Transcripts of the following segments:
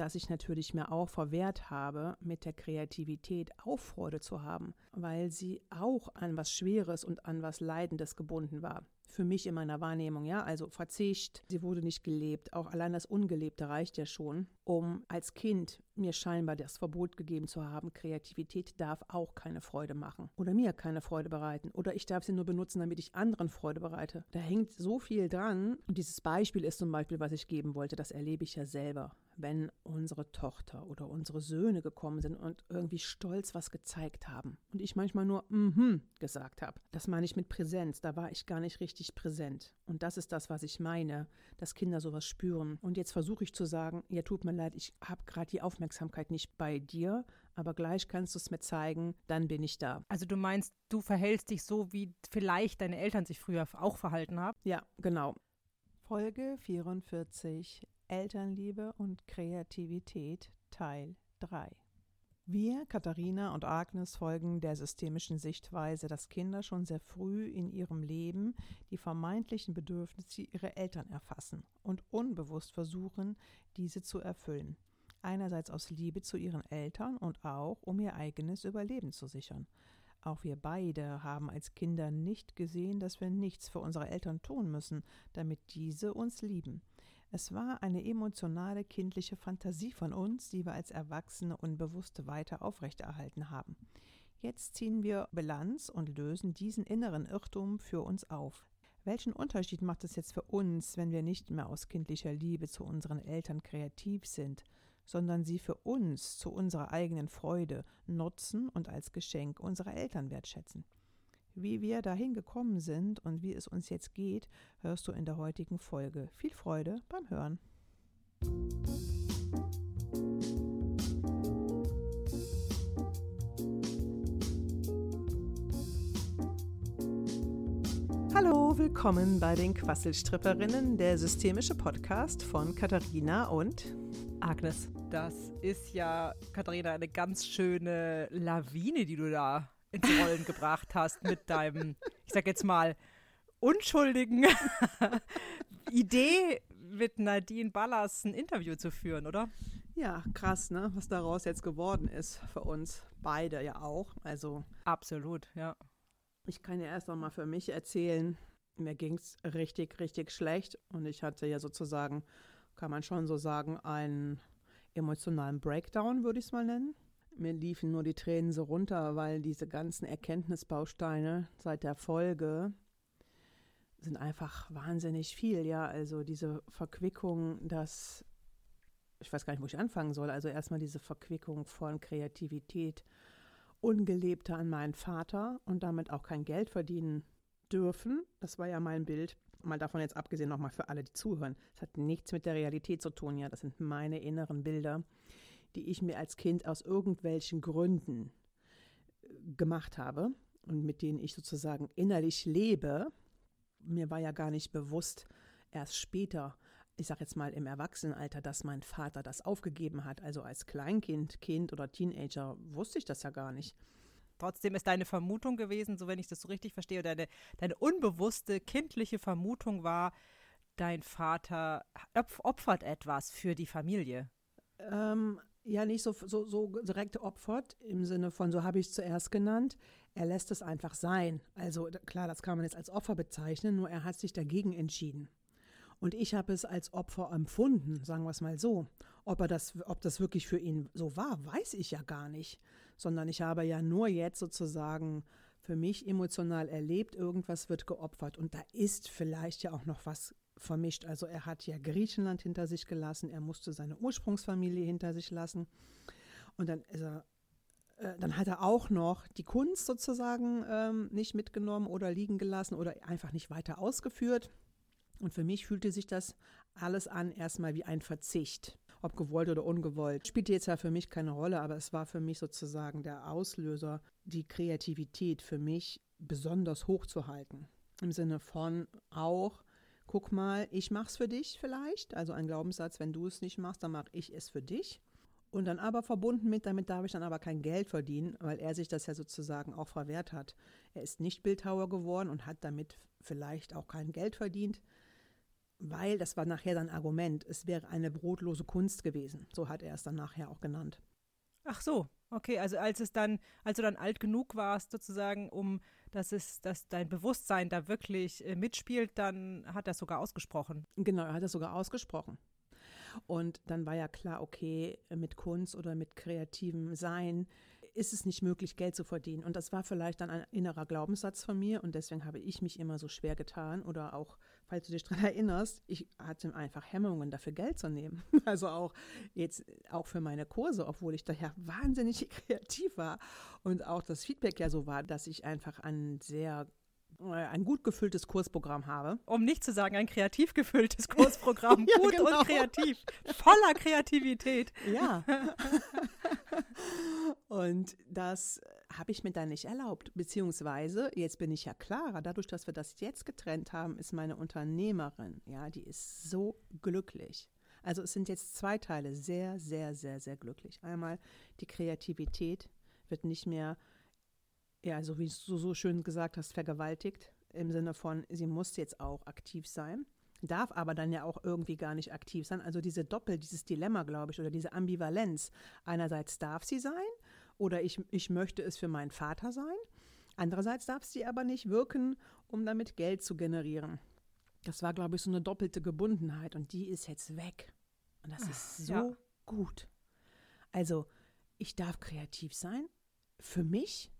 dass ich natürlich mir auch verwehrt habe, mit der Kreativität auch Freude zu haben, weil sie auch an was Schweres und an was Leidendes gebunden war. Für mich in meiner Wahrnehmung, ja, also Verzicht, sie wurde nicht gelebt, auch allein das Ungelebte reicht ja schon, um als Kind mir scheinbar das Verbot gegeben zu haben, Kreativität darf auch keine Freude machen oder mir keine Freude bereiten oder ich darf sie nur benutzen, damit ich anderen Freude bereite. Da hängt so viel dran. Und dieses Beispiel ist zum Beispiel, was ich geben wollte, das erlebe ich ja selber wenn unsere Tochter oder unsere Söhne gekommen sind und irgendwie stolz was gezeigt haben und ich manchmal nur mhm gesagt habe. Das meine ich mit Präsenz, da war ich gar nicht richtig präsent. Und das ist das, was ich meine, dass Kinder sowas spüren. Und jetzt versuche ich zu sagen, ja, tut mir leid, ich habe gerade die Aufmerksamkeit nicht bei dir, aber gleich kannst du es mir zeigen, dann bin ich da. Also du meinst, du verhältst dich so, wie vielleicht deine Eltern sich früher auch verhalten haben? Ja, genau. Folge 44 Elternliebe und Kreativität Teil 3. Wir, Katharina und Agnes, folgen der systemischen Sichtweise, dass Kinder schon sehr früh in ihrem Leben die vermeintlichen Bedürfnisse ihrer Eltern erfassen und unbewusst versuchen, diese zu erfüllen. Einerseits aus Liebe zu ihren Eltern und auch, um ihr eigenes Überleben zu sichern. Auch wir beide haben als Kinder nicht gesehen, dass wir nichts für unsere Eltern tun müssen, damit diese uns lieben. Es war eine emotionale kindliche Fantasie von uns, die wir als Erwachsene unbewusst weiter aufrechterhalten haben. Jetzt ziehen wir Bilanz und lösen diesen inneren Irrtum für uns auf. Welchen Unterschied macht es jetzt für uns, wenn wir nicht mehr aus kindlicher Liebe zu unseren Eltern kreativ sind, sondern sie für uns zu unserer eigenen Freude nutzen und als Geschenk unserer Eltern wertschätzen? Wie wir dahin gekommen sind und wie es uns jetzt geht, hörst du in der heutigen Folge. Viel Freude beim Hören. Hallo, willkommen bei den Quasselstripperinnen, der systemische Podcast von Katharina und Agnes. Das ist ja, Katharina, eine ganz schöne Lawine, die du da ins Rollen gebracht hast mit deinem, ich sag jetzt mal, unschuldigen Idee, mit Nadine Ballas ein Interview zu führen, oder? Ja, krass, ne? Was daraus jetzt geworden ist für uns beide ja auch. Also. Absolut, ja. Ich kann ja erst noch mal für mich erzählen. Mir ging es richtig, richtig schlecht und ich hatte ja sozusagen, kann man schon so sagen, einen emotionalen Breakdown, würde ich es mal nennen. Mir liefen nur die Tränen so runter, weil diese ganzen Erkenntnisbausteine seit der Folge sind einfach wahnsinnig viel, ja. Also diese Verquickung, dass ich weiß gar nicht, wo ich anfangen soll. Also erstmal diese Verquickung von Kreativität, Ungelebte an meinen Vater und damit auch kein Geld verdienen dürfen. Das war ja mein Bild. Mal davon jetzt abgesehen nochmal für alle, die zuhören. Das hat nichts mit der Realität zu tun, ja. Das sind meine inneren Bilder die ich mir als Kind aus irgendwelchen Gründen äh, gemacht habe und mit denen ich sozusagen innerlich lebe. Mir war ja gar nicht bewusst, erst später, ich sage jetzt mal im Erwachsenenalter, dass mein Vater das aufgegeben hat. Also als Kleinkind, Kind oder Teenager wusste ich das ja gar nicht. Trotzdem ist deine Vermutung gewesen, so wenn ich das so richtig verstehe, deine, deine unbewusste kindliche Vermutung war, dein Vater opfert etwas für die Familie. Ähm, ja nicht so, so, so direkt opfert, im Sinne von, so habe ich es zuerst genannt. Er lässt es einfach sein. Also klar, das kann man jetzt als Opfer bezeichnen, nur er hat sich dagegen entschieden. Und ich habe es als Opfer empfunden, sagen wir es mal so. Ob, er das, ob das wirklich für ihn so war, weiß ich ja gar nicht. Sondern ich habe ja nur jetzt sozusagen für mich emotional erlebt, irgendwas wird geopfert. Und da ist vielleicht ja auch noch was vermischt. Also er hat ja Griechenland hinter sich gelassen, er musste seine Ursprungsfamilie hinter sich lassen. Und dann ist er äh, dann hat er auch noch die Kunst sozusagen ähm, nicht mitgenommen oder liegen gelassen oder einfach nicht weiter ausgeführt. Und für mich fühlte sich das alles an erstmal wie ein Verzicht, ob gewollt oder ungewollt. Spielte jetzt ja für mich keine Rolle, aber es war für mich sozusagen der Auslöser, die Kreativität für mich besonders hoch zu halten. Im Sinne von auch guck mal, ich mach's für dich vielleicht. Also ein Glaubenssatz, wenn du es nicht machst, dann mache ich es für dich. Und dann aber verbunden mit, damit darf ich dann aber kein Geld verdienen, weil er sich das ja sozusagen auch verwehrt hat. Er ist nicht Bildhauer geworden und hat damit vielleicht auch kein Geld verdient. weil das war nachher sein Argument, es wäre eine brotlose Kunst gewesen. So hat er es dann nachher auch genannt. Ach so, okay, also als es dann, als du dann alt genug warst, sozusagen, um dass es, dass dein Bewusstsein da wirklich äh, mitspielt, dann hat er es sogar ausgesprochen. Genau, er hat es sogar ausgesprochen. Und dann war ja klar, okay, mit Kunst oder mit kreativem Sein ist es nicht möglich, Geld zu verdienen. Und das war vielleicht dann ein innerer Glaubenssatz von mir und deswegen habe ich mich immer so schwer getan oder auch, falls du dich daran erinnerst, ich hatte einfach Hemmungen, dafür Geld zu nehmen. Also auch jetzt auch für meine Kurse, obwohl ich daher wahnsinnig kreativ war und auch das Feedback ja so war, dass ich einfach ein sehr ein gut gefülltes Kursprogramm habe. Um nicht zu sagen, ein kreativ gefülltes Kursprogramm. ja, gut genau. und kreativ. Voller Kreativität. Ja. und das habe ich mir dann nicht erlaubt. Beziehungsweise, jetzt bin ich ja klarer, dadurch, dass wir das jetzt getrennt haben, ist meine Unternehmerin, ja, die ist so glücklich. Also es sind jetzt zwei Teile, sehr, sehr, sehr, sehr glücklich. Einmal die Kreativität wird nicht mehr ja, so wie du so schön gesagt hast, vergewaltigt. Im Sinne von, sie muss jetzt auch aktiv sein, darf aber dann ja auch irgendwie gar nicht aktiv sein. Also diese Doppel, dieses Dilemma, glaube ich, oder diese Ambivalenz. Einerseits darf sie sein oder ich, ich möchte es für meinen Vater sein. Andererseits darf sie aber nicht wirken, um damit Geld zu generieren. Das war, glaube ich, so eine doppelte Gebundenheit und die ist jetzt weg. Und das ist so ja. gut. Also, ich darf kreativ sein für mich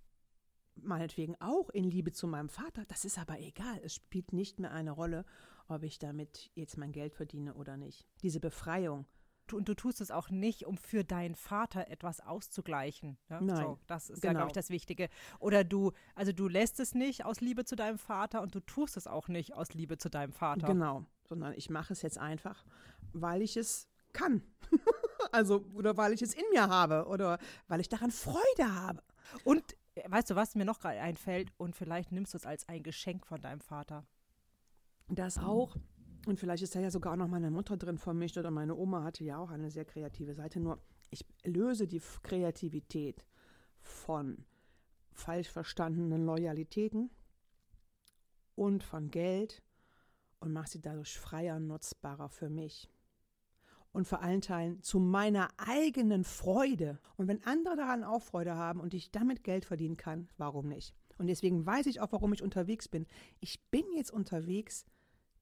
meinetwegen auch in Liebe zu meinem Vater. Das ist aber egal. Es spielt nicht mehr eine Rolle, ob ich damit jetzt mein Geld verdiene oder nicht. Diese Befreiung. Du, und du tust es auch nicht, um für deinen Vater etwas auszugleichen. Ne? Nein. So, das ist genau. ja, glaube ich, das Wichtige. Oder du, also du lässt es nicht aus Liebe zu deinem Vater und du tust es auch nicht aus Liebe zu deinem Vater. Genau, sondern ich mache es jetzt einfach, weil ich es kann. also, oder weil ich es in mir habe oder weil ich daran Freude habe. Und weißt du, was mir noch gerade einfällt? Und vielleicht nimmst du es als ein Geschenk von deinem Vater. Das auch. Und vielleicht ist da ja sogar auch noch meine Mutter drin vermischt oder meine Oma hatte ja auch eine sehr kreative Seite. Nur ich löse die Kreativität von falsch verstandenen Loyalitäten und von Geld und mache sie dadurch freier, nutzbarer für mich und vor allen Teilen zu meiner eigenen Freude. Und wenn andere daran auch Freude haben und ich damit Geld verdienen kann, warum nicht? Und deswegen weiß ich auch, warum ich unterwegs bin. Ich bin jetzt unterwegs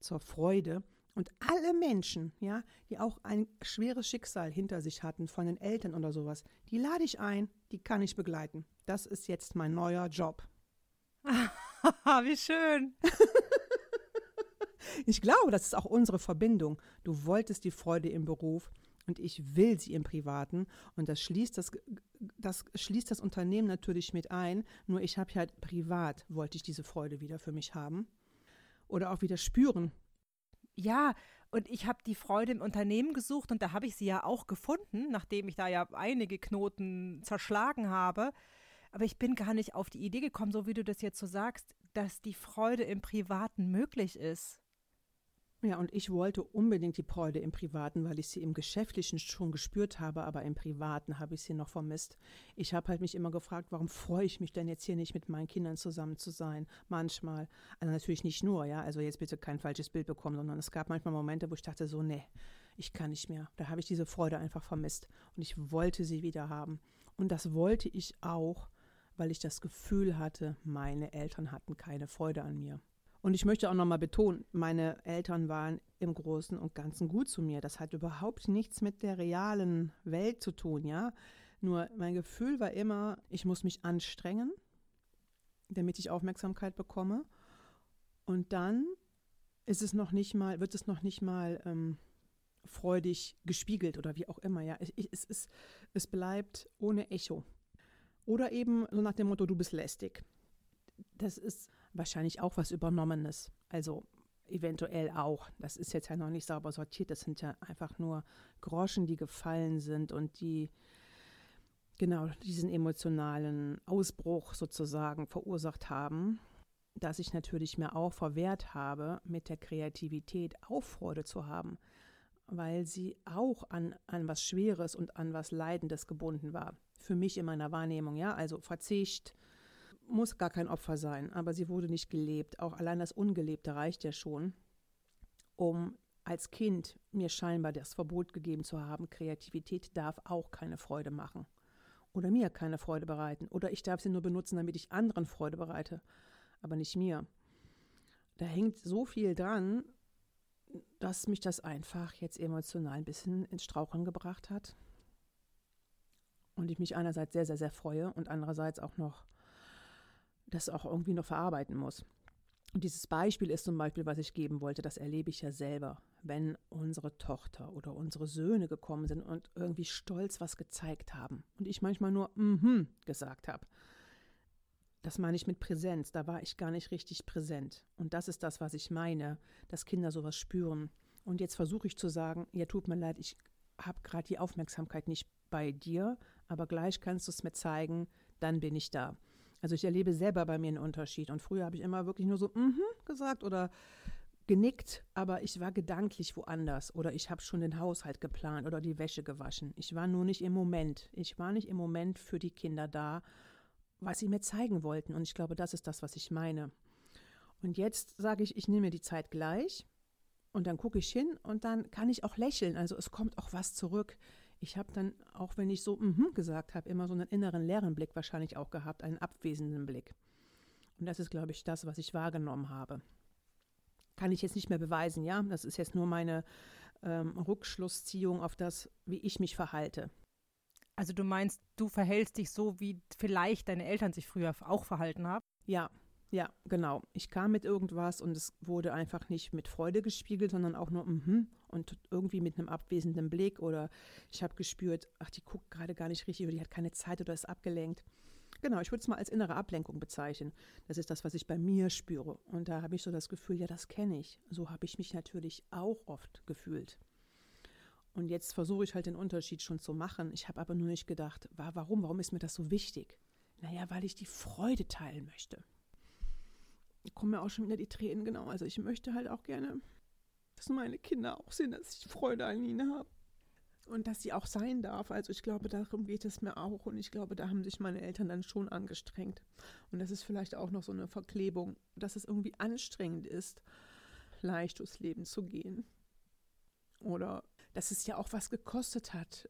zur Freude und alle Menschen, ja, die auch ein schweres Schicksal hinter sich hatten, von den Eltern oder sowas, die lade ich ein, die kann ich begleiten. Das ist jetzt mein neuer Job. Wie schön. Ich glaube, das ist auch unsere Verbindung. Du wolltest die Freude im Beruf und ich will sie im Privaten. Und das schließt das, das schließt das Unternehmen natürlich mit ein. Nur ich habe halt privat, wollte ich diese Freude wieder für mich haben. Oder auch wieder spüren. Ja, und ich habe die Freude im Unternehmen gesucht und da habe ich sie ja auch gefunden, nachdem ich da ja einige Knoten zerschlagen habe. Aber ich bin gar nicht auf die Idee gekommen, so wie du das jetzt so sagst, dass die Freude im Privaten möglich ist. Ja, und ich wollte unbedingt die Freude im Privaten, weil ich sie im Geschäftlichen schon gespürt habe, aber im Privaten habe ich sie noch vermisst. Ich habe halt mich immer gefragt, warum freue ich mich denn jetzt hier nicht mit meinen Kindern zusammen zu sein? Manchmal. Also natürlich nicht nur, ja, also jetzt bitte kein falsches Bild bekommen, sondern es gab manchmal Momente, wo ich dachte so, nee, ich kann nicht mehr. Da habe ich diese Freude einfach vermisst und ich wollte sie wieder haben. Und das wollte ich auch, weil ich das Gefühl hatte, meine Eltern hatten keine Freude an mir. Und ich möchte auch nochmal betonen, meine Eltern waren im Großen und Ganzen gut zu mir. Das hat überhaupt nichts mit der realen Welt zu tun, ja. Nur mein Gefühl war immer, ich muss mich anstrengen, damit ich Aufmerksamkeit bekomme. Und dann ist es noch nicht mal, wird es noch nicht mal ähm, freudig gespiegelt oder wie auch immer, ja. Es, es, es, es bleibt ohne Echo. Oder eben so nach dem Motto, du bist lästig. Das ist wahrscheinlich auch was Übernommenes. Also eventuell auch. Das ist jetzt ja noch nicht sauber sortiert. Das sind ja einfach nur Groschen, die gefallen sind und die genau diesen emotionalen Ausbruch sozusagen verursacht haben, dass ich natürlich mir auch verwehrt habe, mit der Kreativität auch Freude zu haben, weil sie auch an, an was Schweres und an was Leidendes gebunden war. Für mich in meiner Wahrnehmung, ja, also Verzicht, muss gar kein Opfer sein, aber sie wurde nicht gelebt. Auch allein das Ungelebte reicht ja schon, um als Kind mir scheinbar das Verbot gegeben zu haben, Kreativität darf auch keine Freude machen oder mir keine Freude bereiten oder ich darf sie nur benutzen, damit ich anderen Freude bereite, aber nicht mir. Da hängt so viel dran, dass mich das einfach jetzt emotional ein bisschen ins Straucheln gebracht hat. Und ich mich einerseits sehr, sehr, sehr freue und andererseits auch noch das auch irgendwie noch verarbeiten muss. Und dieses Beispiel ist zum Beispiel, was ich geben wollte, das erlebe ich ja selber, wenn unsere Tochter oder unsere Söhne gekommen sind und irgendwie stolz was gezeigt haben und ich manchmal nur mhm mm gesagt habe. Das meine ich mit Präsenz, da war ich gar nicht richtig präsent. Und das ist das, was ich meine, dass Kinder sowas spüren. Und jetzt versuche ich zu sagen, ja, tut mir leid, ich habe gerade die Aufmerksamkeit nicht bei dir, aber gleich kannst du es mir zeigen, dann bin ich da. Also ich erlebe selber bei mir einen Unterschied. Und früher habe ich immer wirklich nur so mm gesagt oder genickt, aber ich war gedanklich woanders oder ich habe schon den Haushalt geplant oder die Wäsche gewaschen. Ich war nur nicht im Moment. Ich war nicht im Moment für die Kinder da, was sie mir zeigen wollten. Und ich glaube, das ist das, was ich meine. Und jetzt sage ich, ich nehme mir die Zeit gleich und dann gucke ich hin und dann kann ich auch lächeln. Also es kommt auch was zurück ich habe dann, auch wenn ich so mm gesagt habe, immer so einen inneren leeren Blick wahrscheinlich auch gehabt, einen abwesenden Blick. Und das ist, glaube ich, das, was ich wahrgenommen habe. Kann ich jetzt nicht mehr beweisen, ja? Das ist jetzt nur meine ähm, Rückschlussziehung auf das, wie ich mich verhalte. Also du meinst, du verhältst dich so, wie vielleicht deine Eltern sich früher auch verhalten haben? Ja, ja, genau. Ich kam mit irgendwas und es wurde einfach nicht mit Freude gespiegelt, sondern auch nur mhm und irgendwie mit einem abwesenden Blick oder ich habe gespürt, ach, die guckt gerade gar nicht richtig oder die hat keine Zeit oder ist abgelenkt. Genau, ich würde es mal als innere Ablenkung bezeichnen. Das ist das, was ich bei mir spüre. Und da habe ich so das Gefühl, ja, das kenne ich. So habe ich mich natürlich auch oft gefühlt. Und jetzt versuche ich halt den Unterschied schon zu machen. Ich habe aber nur nicht gedacht, warum, warum ist mir das so wichtig? Naja, weil ich die Freude teilen möchte. Kommen mir auch schon wieder die Tränen, genau. Also ich möchte halt auch gerne dass meine Kinder auch sehen, dass ich Freude an ihnen habe. Und dass sie auch sein darf. Also ich glaube, darum geht es mir auch. Und ich glaube, da haben sich meine Eltern dann schon angestrengt. Und das ist vielleicht auch noch so eine Verklebung, dass es irgendwie anstrengend ist, leicht durchs Leben zu gehen. Oder dass es ja auch was gekostet hat,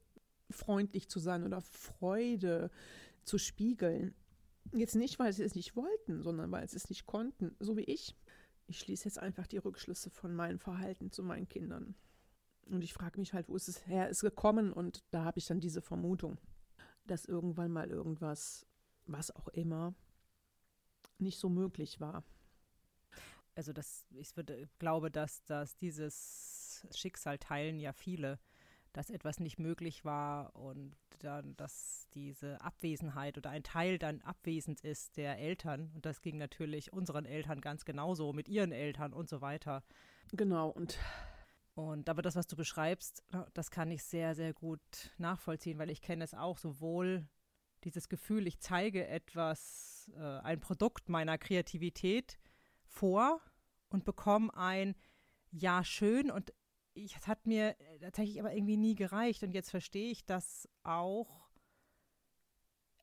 freundlich zu sein oder Freude zu spiegeln. Jetzt nicht, weil sie es nicht wollten, sondern weil sie es nicht konnten, so wie ich. Ich schließe jetzt einfach die Rückschlüsse von meinem Verhalten zu meinen Kindern. Und ich frage mich halt, wo ist es her ist gekommen und da habe ich dann diese Vermutung, dass irgendwann mal irgendwas, was auch immer, nicht so möglich war. Also das, ich würde, glaube, dass, dass dieses Schicksal teilen ja viele dass etwas nicht möglich war und dann, dass diese Abwesenheit oder ein Teil dann abwesend ist der Eltern. Und das ging natürlich unseren Eltern ganz genauso, mit ihren Eltern und so weiter. Genau, und und aber das, was du beschreibst, das kann ich sehr, sehr gut nachvollziehen, weil ich kenne es auch sowohl dieses Gefühl, ich zeige etwas, äh, ein Produkt meiner Kreativität vor und bekomme ein Ja, schön und ich, es hat mir äh, tatsächlich aber irgendwie nie gereicht und jetzt verstehe ich das auch.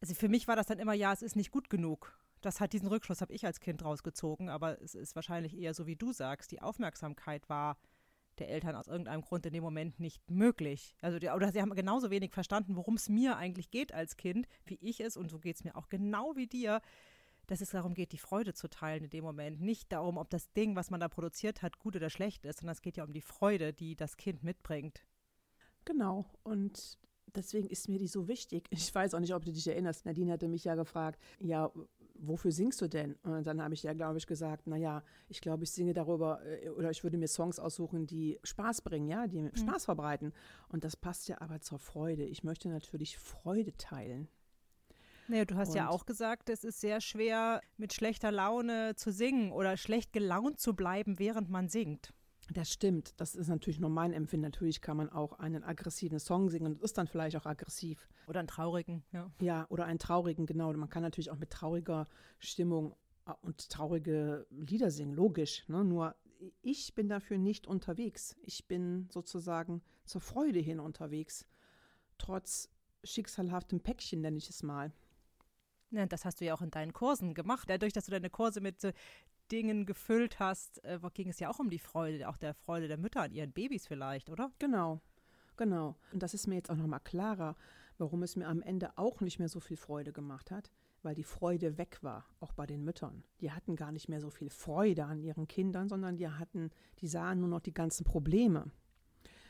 Also für mich war das dann immer, ja, es ist nicht gut genug. Das hat diesen Rückschluss, habe ich als Kind rausgezogen, aber es ist wahrscheinlich eher so, wie du sagst, die Aufmerksamkeit war der Eltern aus irgendeinem Grund in dem Moment nicht möglich. Also die, oder sie haben genauso wenig verstanden, worum es mir eigentlich geht als Kind, wie ich es, und so geht es mir auch genau wie dir dass es darum geht, die Freude zu teilen in dem Moment. Nicht darum, ob das Ding, was man da produziert hat, gut oder schlecht ist, sondern es geht ja um die Freude, die das Kind mitbringt. Genau. Und deswegen ist mir die so wichtig. Ich weiß auch nicht, ob du dich erinnerst. Nadine hatte mich ja gefragt, ja, wofür singst du denn? Und dann habe ich ja, glaube ich, gesagt, naja, ich glaube, ich singe darüber äh, oder ich würde mir Songs aussuchen, die Spaß bringen, ja, die mhm. Spaß verbreiten. Und das passt ja aber zur Freude. Ich möchte natürlich Freude teilen. Naja, du hast und ja auch gesagt, es ist sehr schwer, mit schlechter Laune zu singen oder schlecht gelaunt zu bleiben, während man singt. Das stimmt. Das ist natürlich nur mein Empfinden. Natürlich kann man auch einen aggressiven Song singen und ist dann vielleicht auch aggressiv. Oder einen traurigen, ja. Ja, oder einen traurigen, genau. Man kann natürlich auch mit trauriger Stimmung äh, und traurige Lieder singen, logisch. Ne? Nur ich bin dafür nicht unterwegs. Ich bin sozusagen zur Freude hin unterwegs. Trotz schicksalhaftem Päckchen, nenne ich es mal. Ja, das hast du ja auch in deinen Kursen gemacht. Dadurch, dass du deine Kurse mit Dingen gefüllt hast, äh, ging es ja auch um die Freude, auch der Freude der Mütter an ihren Babys vielleicht, oder? Genau, genau. Und das ist mir jetzt auch nochmal klarer, warum es mir am Ende auch nicht mehr so viel Freude gemacht hat, weil die Freude weg war, auch bei den Müttern. Die hatten gar nicht mehr so viel Freude an ihren Kindern, sondern die hatten, die sahen nur noch die ganzen Probleme.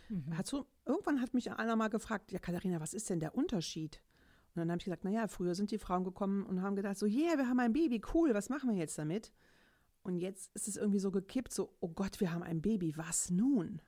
Mhm. Hat so, irgendwann hat mich einer mal gefragt, ja Katharina, was ist denn der Unterschied? Und dann habe ich gesagt, naja, früher sind die Frauen gekommen und haben gedacht, so, yeah, wir haben ein Baby, cool, was machen wir jetzt damit? Und jetzt ist es irgendwie so gekippt, so, oh Gott, wir haben ein Baby, was nun?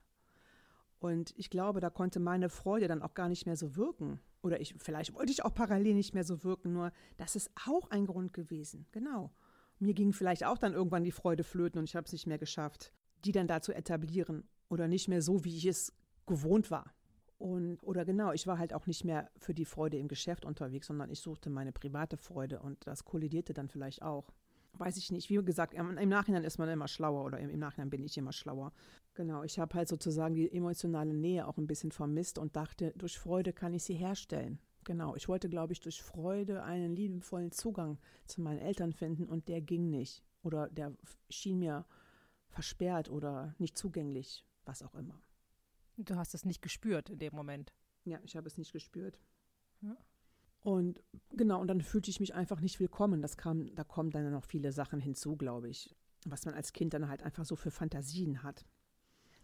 Und ich glaube, da konnte meine Freude dann auch gar nicht mehr so wirken. Oder ich, vielleicht wollte ich auch parallel nicht mehr so wirken, nur das ist auch ein Grund gewesen. Genau. Mir ging vielleicht auch dann irgendwann die Freude flöten und ich habe es nicht mehr geschafft, die dann da zu etablieren. Oder nicht mehr so, wie ich es gewohnt war. Und, oder genau, ich war halt auch nicht mehr für die Freude im Geschäft unterwegs, sondern ich suchte meine private Freude und das kollidierte dann vielleicht auch weiß ich nicht. Wie gesagt, im Nachhinein ist man immer schlauer oder im, Nachhinein bin ich immer schlauer. Genau, ich habe halt sozusagen die emotionale Nähe auch ein bisschen vermisst und dachte, durch Freude kann ich sie herstellen. Genau, ich wollte, glaube ich, durch Freude einen liebevollen Zugang zu meinen Eltern finden und der ging nicht. Oder der schien mir versperrt oder nicht zugänglich, was auch immer. Du hast es nicht gespürt in dem Moment. Ja, ich habe es nicht gespürt. Ja. Und genau, und dann fühlte ich mich einfach nicht willkommen. Das kam, da kommen dann noch viele Sachen hinzu, glaube ich, was man als Kind dann halt einfach so für Fantasien hat.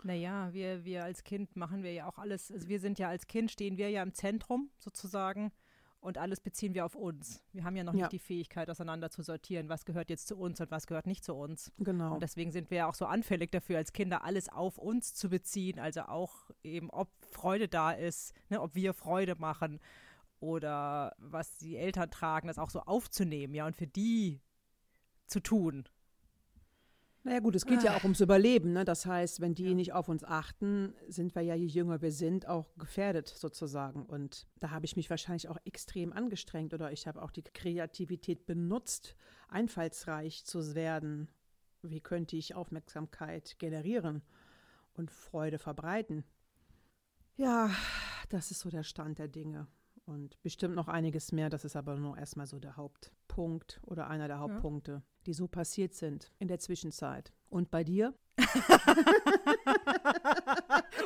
Naja, wir, wir als Kind machen wir ja auch alles, also wir sind ja als Kind, stehen wir ja im Zentrum sozusagen und alles beziehen wir auf uns. Wir haben ja noch ja. nicht die Fähigkeit, auseinander zu sortieren, was gehört jetzt zu uns und was gehört nicht zu uns. Genau. Und deswegen sind wir ja auch so anfällig dafür, als Kinder alles auf uns zu beziehen, also auch eben, ob Freude da ist, ne, ob wir Freude machen oder was die Eltern tragen, das auch so aufzunehmen, ja, und für die zu tun. Naja gut, es geht ah. ja auch ums Überleben. Ne? Das heißt, wenn die ja. nicht auf uns achten, sind wir ja, je jünger wir sind, auch gefährdet sozusagen. Und da habe ich mich wahrscheinlich auch extrem angestrengt oder ich habe auch die Kreativität benutzt, einfallsreich zu werden. Wie könnte ich Aufmerksamkeit generieren und Freude verbreiten? Ja, das ist so der Stand der Dinge und bestimmt noch einiges mehr. Das ist aber nur erstmal so der Hauptpunkt oder einer der Hauptpunkte, ja. Die so passiert sind in der Zwischenzeit. Und bei dir?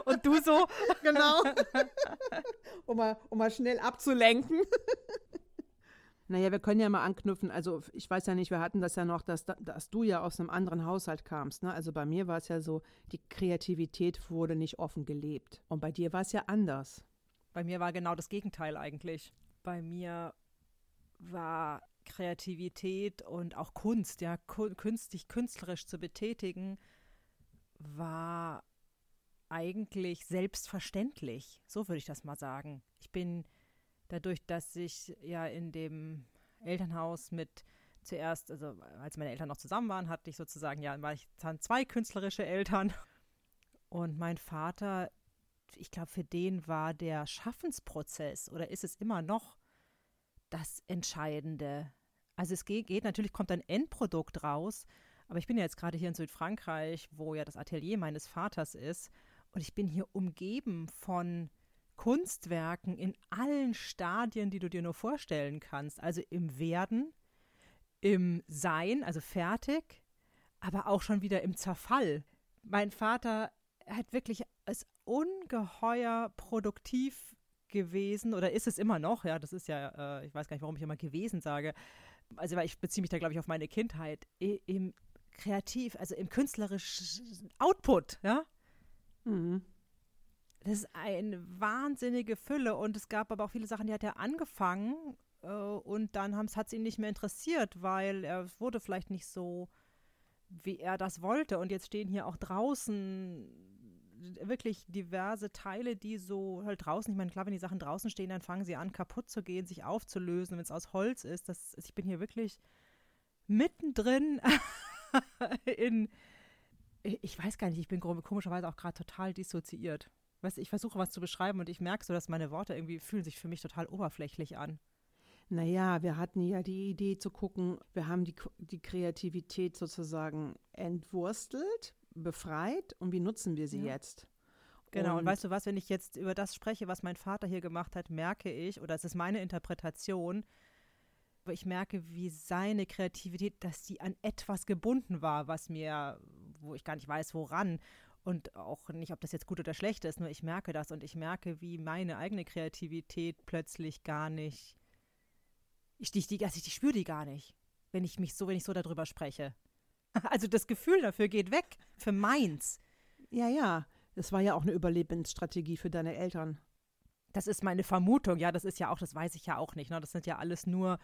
und du so? Genau. um, mal, um mal schnell abzulenken. Naja, wir können ja mal anknüpfen. Also ich weiß ja nicht, wir hatten das ja noch, dass, dass du ja aus einem anderen Haushalt kamst. Ne? Also bei mir war es ja so, die Kreativität wurde nicht offen gelebt. Und bei dir war es ja anders. Bei mir war genau das Gegenteil eigentlich. Bei mir war Kreativität und auch Kunst, ja, künstlich, künstlerisch zu betätigen, war eigentlich selbstverständlich. So würde ich das mal sagen. Ich bin dadurch, dass ich ja in dem Elternhaus mit zuerst, also als meine Eltern noch zusammen waren, hatte ich sozusagen, ja, war ich dann zwei künstlerische Eltern. Und mein Vater ich glaube, für den war der Schaffensprozess oder ist es immer noch das Entscheidende. Also es geht, geht, natürlich kommt ein Endprodukt raus, aber ich bin ja jetzt gerade hier in Südfrankreich, wo ja das Atelier meines Vaters ist und ich bin hier umgeben von Kunstwerken in allen Stadien, die du dir nur vorstellen kannst. Also im Werden, im Sein, also fertig, aber auch schon wieder im Zerfall. Mein Vater hat wirklich ist ungeheuer produktiv gewesen oder ist es immer noch, ja, das ist ja, äh, ich weiß gar nicht, warum ich immer gewesen sage. Also, weil ich beziehe mich da, glaube ich, auf meine Kindheit. Im Kreativ, also im künstlerischen Output, ja. Mhm. Das ist eine wahnsinnige Fülle und es gab aber auch viele Sachen, die hat er angefangen äh, und dann hat es ihn nicht mehr interessiert, weil er wurde vielleicht nicht so, wie er das wollte. Und jetzt stehen hier auch draußen wirklich diverse Teile, die so halt draußen, ich meine, klar, wenn die Sachen draußen stehen, dann fangen sie an, kaputt zu gehen, sich aufzulösen, wenn es aus Holz ist. Das, ich bin hier wirklich mittendrin in, ich weiß gar nicht, ich bin komischerweise auch gerade total dissoziiert. Weißt, ich versuche was zu beschreiben und ich merke so, dass meine Worte irgendwie fühlen sich für mich total oberflächlich an. Naja, wir hatten ja die Idee zu gucken, wir haben die, die Kreativität sozusagen entwurstelt, befreit und wie nutzen wir sie ja. jetzt? Genau, und, und, weißt du was, wenn ich jetzt über das spreche, was mein Vater hier gemacht hat, merke ich, oder es ist meine Interpretation, Ich merke, wie seine Kreativität, dass sie an etwas gebunden war, was mir, wo ich gar nicht weiß, woran. Und auch nicht, ob das jetzt gut oder schlecht ist, nur ich merke das und ich merke, wie meine eigene Kreativität plötzlich gar nicht. Ich, die, also ich, ich spüre die gar nicht, wenn ich mich so, wenn ich so darüber spreche. Also das Gefühl dafür geht weg für meins. Ja, ja. Das war ja auch eine Überlebensstrategie für deine Eltern. Das ist meine Vermutung. Ja, das ist ja auch, das weiß ich ja auch nicht. Ne? Das sind ja alles nur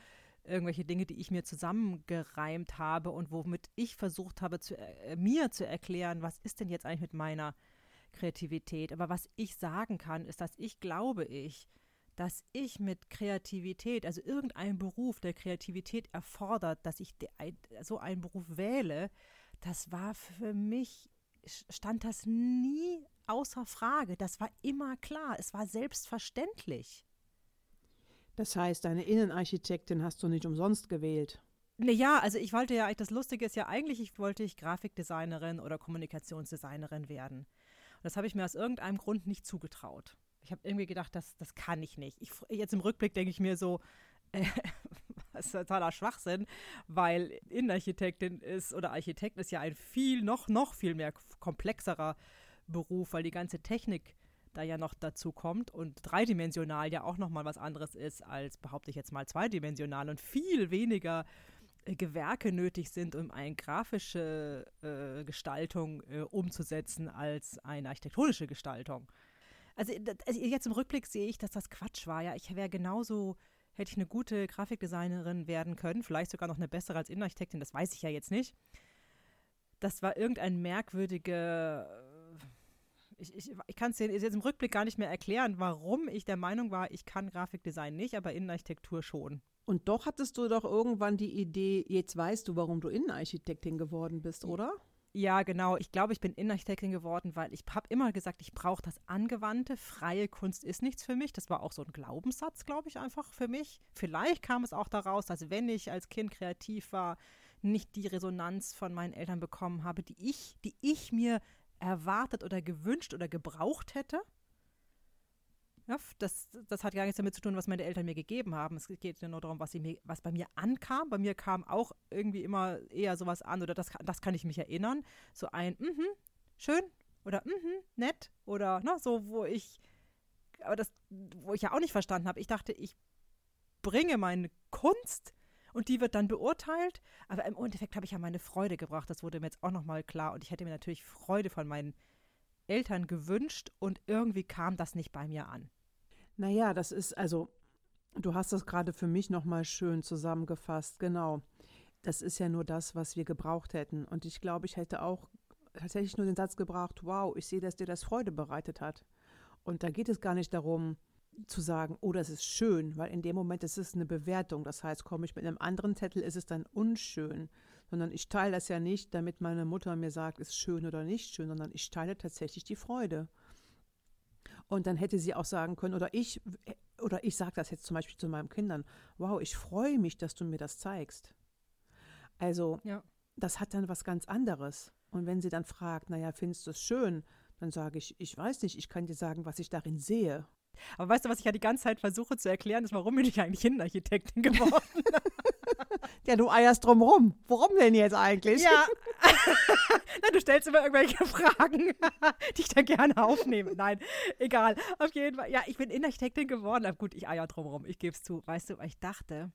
irgendwelche Dinge, die ich mir zusammengereimt habe und womit ich versucht habe, zu, äh, mir zu erklären, was ist denn jetzt eigentlich mit meiner Kreativität. Aber was ich sagen kann, ist, dass ich glaube ich, dass ich mit Kreativität, also irgendein Beruf, der Kreativität erfordert, dass ich so einen Beruf wähle, das war für mich, stand das nie außer Frage. Das war immer klar. Es war selbstverständlich. Das heißt, deine Innenarchitektin hast du nicht umsonst gewählt. Naja, also ich wollte ja, das Lustige ist ja eigentlich, ich wollte ich Grafikdesignerin oder Kommunikationsdesignerin werden. Und das habe ich mir aus irgendeinem Grund nicht zugetraut. Ich habe irgendwie gedacht, das, das kann ich nicht. Ich, jetzt im Rückblick denke ich mir so, äh, das ist totaler Schwachsinn, weil Innenarchitektin ist oder Architekt ist ja ein viel, noch, noch viel mehr komplexerer Beruf, weil die ganze Technik da ja noch dazu kommt und dreidimensional ja auch nochmal was anderes ist als, behaupte ich jetzt mal, zweidimensional und viel weniger äh, Gewerke nötig sind, um eine grafische äh, Gestaltung äh, umzusetzen als eine architektonische Gestaltung. Also, also, jetzt im Rückblick sehe ich, dass das Quatsch war. Ja, ich wäre genauso, hätte ich eine gute Grafikdesignerin werden können, vielleicht sogar noch eine bessere als Innenarchitektin, das weiß ich ja jetzt nicht. Das war irgendein merkwürdiger ich, ich, ich kann es jetzt im Rückblick gar nicht mehr erklären, warum ich der Meinung war, ich kann Grafikdesign nicht, aber Innenarchitektur schon. Und doch hattest du doch irgendwann die Idee, jetzt weißt du, warum du Innenarchitektin geworden bist, oder? Ja, genau. Ich glaube, ich bin Innenarchitektin geworden, weil ich habe immer gesagt, ich brauche das Angewandte. Freie Kunst ist nichts für mich. Das war auch so ein Glaubenssatz, glaube ich, einfach für mich. Vielleicht kam es auch daraus, dass wenn ich als Kind kreativ war, nicht die Resonanz von meinen Eltern bekommen habe, die ich, die ich mir erwartet oder gewünscht oder gebraucht hätte. Ja, das, das hat gar nichts damit zu tun, was meine Eltern mir gegeben haben. Es geht nur darum, was, mir, was bei mir ankam. Bei mir kam auch irgendwie immer eher sowas an, oder das, das kann ich mich erinnern. So ein, mhm, schön oder mhm, nett oder ne, so, wo ich, aber das, wo ich ja auch nicht verstanden habe. Ich dachte, ich bringe meine Kunst und die wird dann beurteilt. Aber im Endeffekt habe ich ja meine Freude gebracht. Das wurde mir jetzt auch nochmal klar. Und ich hätte mir natürlich Freude von meinen Eltern gewünscht und irgendwie kam das nicht bei mir an. Naja, das ist also, du hast das gerade für mich nochmal schön zusammengefasst. Genau. Das ist ja nur das, was wir gebraucht hätten. Und ich glaube, ich hätte auch tatsächlich nur den Satz gebracht, wow, ich sehe, dass dir das Freude bereitet hat. Und da geht es gar nicht darum, zu sagen, oh, das ist schön, weil in dem Moment ist es eine Bewertung. Das heißt, komme ich mit einem anderen Zettel, ist es dann unschön. Sondern ich teile das ja nicht, damit meine Mutter mir sagt, ist schön oder nicht schön, sondern ich teile tatsächlich die Freude. Und dann hätte sie auch sagen können, oder ich, oder ich sage das jetzt zum Beispiel zu meinen Kindern, wow, ich freue mich, dass du mir das zeigst. Also, ja. das hat dann was ganz anderes. Und wenn sie dann fragt, naja, findest du es schön? Dann sage ich, ich weiß nicht, ich kann dir sagen, was ich darin sehe. Aber weißt du, was ich ja die ganze Zeit versuche zu erklären, ist, warum bin ich eigentlich Innenarchitektin geworden? ja, du eierst drum rum. Warum denn jetzt eigentlich? Ja. Na, du stellst immer irgendwelche Fragen, die ich dann gerne aufnehme. Nein, egal. Auf jeden Fall. Ja, ich bin Innenarchitektin geworden. Aber gut, ich eier drum rum. Ich gebe es zu. Weißt du, ich dachte,